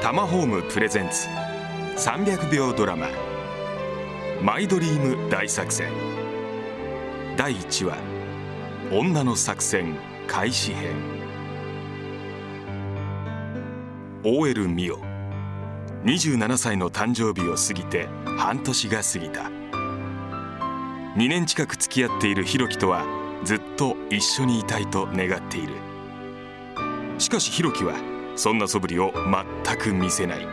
タマホームプレゼンツ。300秒ドラマ「マイドリーム大作戦」第1話「女の作戦開始編」OL 美代27歳の誕生日を過ぎて半年が過ぎた。2年近く付き合っているひろきとはずっと一緒にいたいと願っている。しかしひろきはそんな素振りを全く見せない。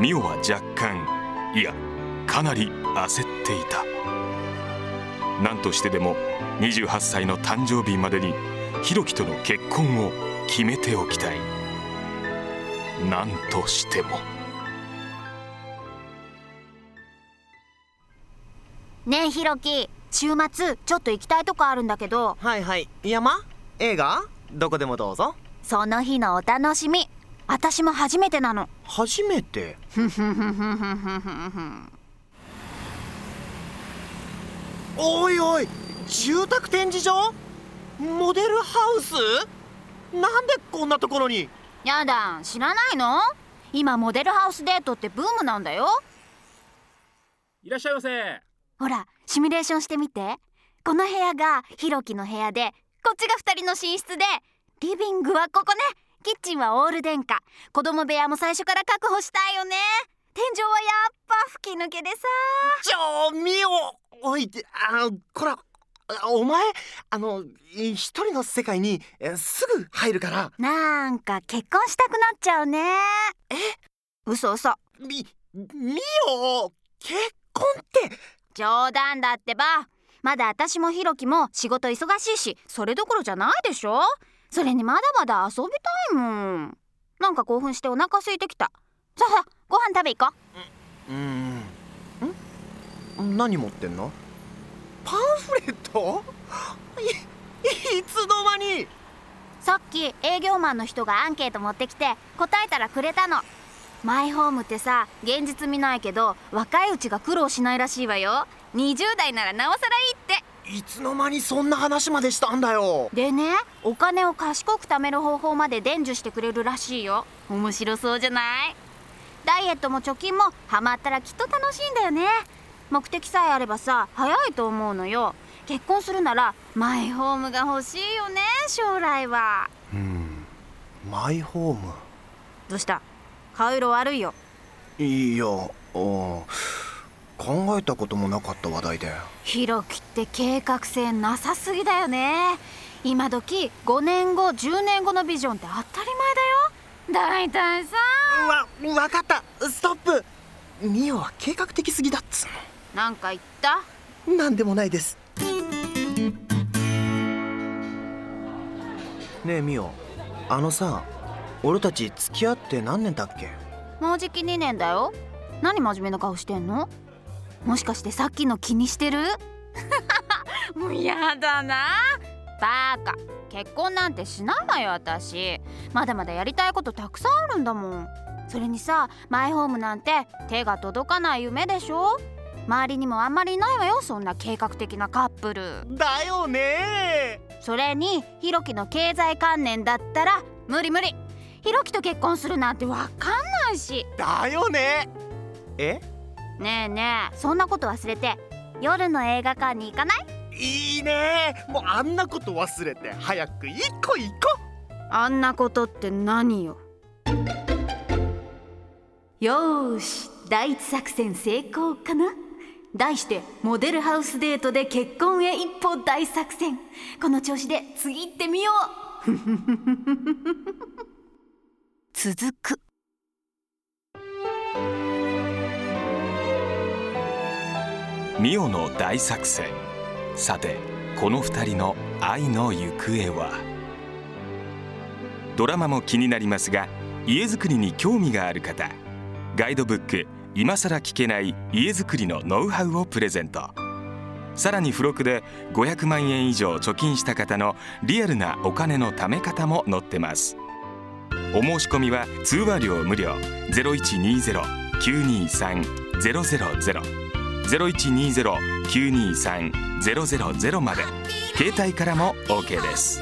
美桜は若干いやかなり焦っていた。何としてでも28歳の誕生日までにひろきとの結婚を決めておきたい。何としても。ねえひろき週末ちょっと行きたいとこあるんだけど。はいはい。山映画？どこでもどうぞその日のお楽しみ。私も初めてなの。初めて？おいおい住宅展示場？モデルハウス？なんでこんなところに？やだ知らないの？今モデルハウスデートってブームなんだよ。いらっしゃいませ。ほらシミュレーションしてみて。この部屋がひろきの部屋でこっちが2人の寝室でリビングはここね。キッチンはオール電化。子供部屋も最初から確保したいよね。天井はやっぱ吹き抜けでさ。ちょみおおいあこらお前あの一人の世界にえすぐ入るから。なんか結婚したくなっちゃうね。え？嘘嘘。みみお結婚って。冗談だってば。まだ私もひろきも仕事忙しいしそれどころじゃないでしょそれにまだまだ遊びたいもん。なんか興奮してお腹空いてきた。さあご飯食べ行こう。んん。何持ってんの？パンフレット？いいつの間に？うさっき営業マンの人がアンケート持ってきて答えたらくれたの。マイホームってさ現実見ないけど若いうちが苦労しないらしいわよ。20代ならなおさらいいいつの間にそんな話までしたんだよ。でねお金を賢く貯める方法まで伝授してくれるらしいよ。面白そうじゃない？ダイエットも貯金もハマったらきっと楽しいんだよね。目的さえあればさ早いと思うのよ。結婚するならマイホームが欲しいよね将来は。うん。マイホーム？どうした？顔色悪いよ。いやお考えたこともなかった話題で。ひろきって計画性なさすぎだよね。今時5年後10年後のビジョンって当たり前だよ。大体さ。わわかった。ストップ。ミオは計画的すぎだっつなんか言った？のなんでもないです。ねえミオ。あのさ俺たち付き合って何年だっけ？もうじき2年だよ。何真面目な顔してんの？もしかしてさっきの気にしてる？もうやだな。バカ。結婚なんてしないわよ私。まだまだやりたいことたくさんあるんだもん。それにさマイホームなんて手が届かない夢でしょ？周りにもあんまりいないわよそんな計画的なカップル。だよね。それにひろきの経済観念だったら無理無理。ひろきと結婚するなんてわかんないし。だよね。え？ねえねえそんなこと忘れて夜の映画館に行かない？いいね。もうあんなこと忘れて早く行こう行こあんなことって何よ？よーし第一作戦成功かな？題してモデルハウスデートで結婚へ一歩大作戦。この調子で次行ってみよう。続くミオの大作戦。さてこの二人の愛の行方は？ドラマも気になりますが家づくりに興味がある方ガイドブック「今さら聞けない家づくりのノウハウ」をプレゼント。さらに付録で500万円以上貯金した方のリアルなお金の貯め方も載ってます。お申し込みは通話料無料。0120-923-000 0120-923-000まで。携帯からも OK です。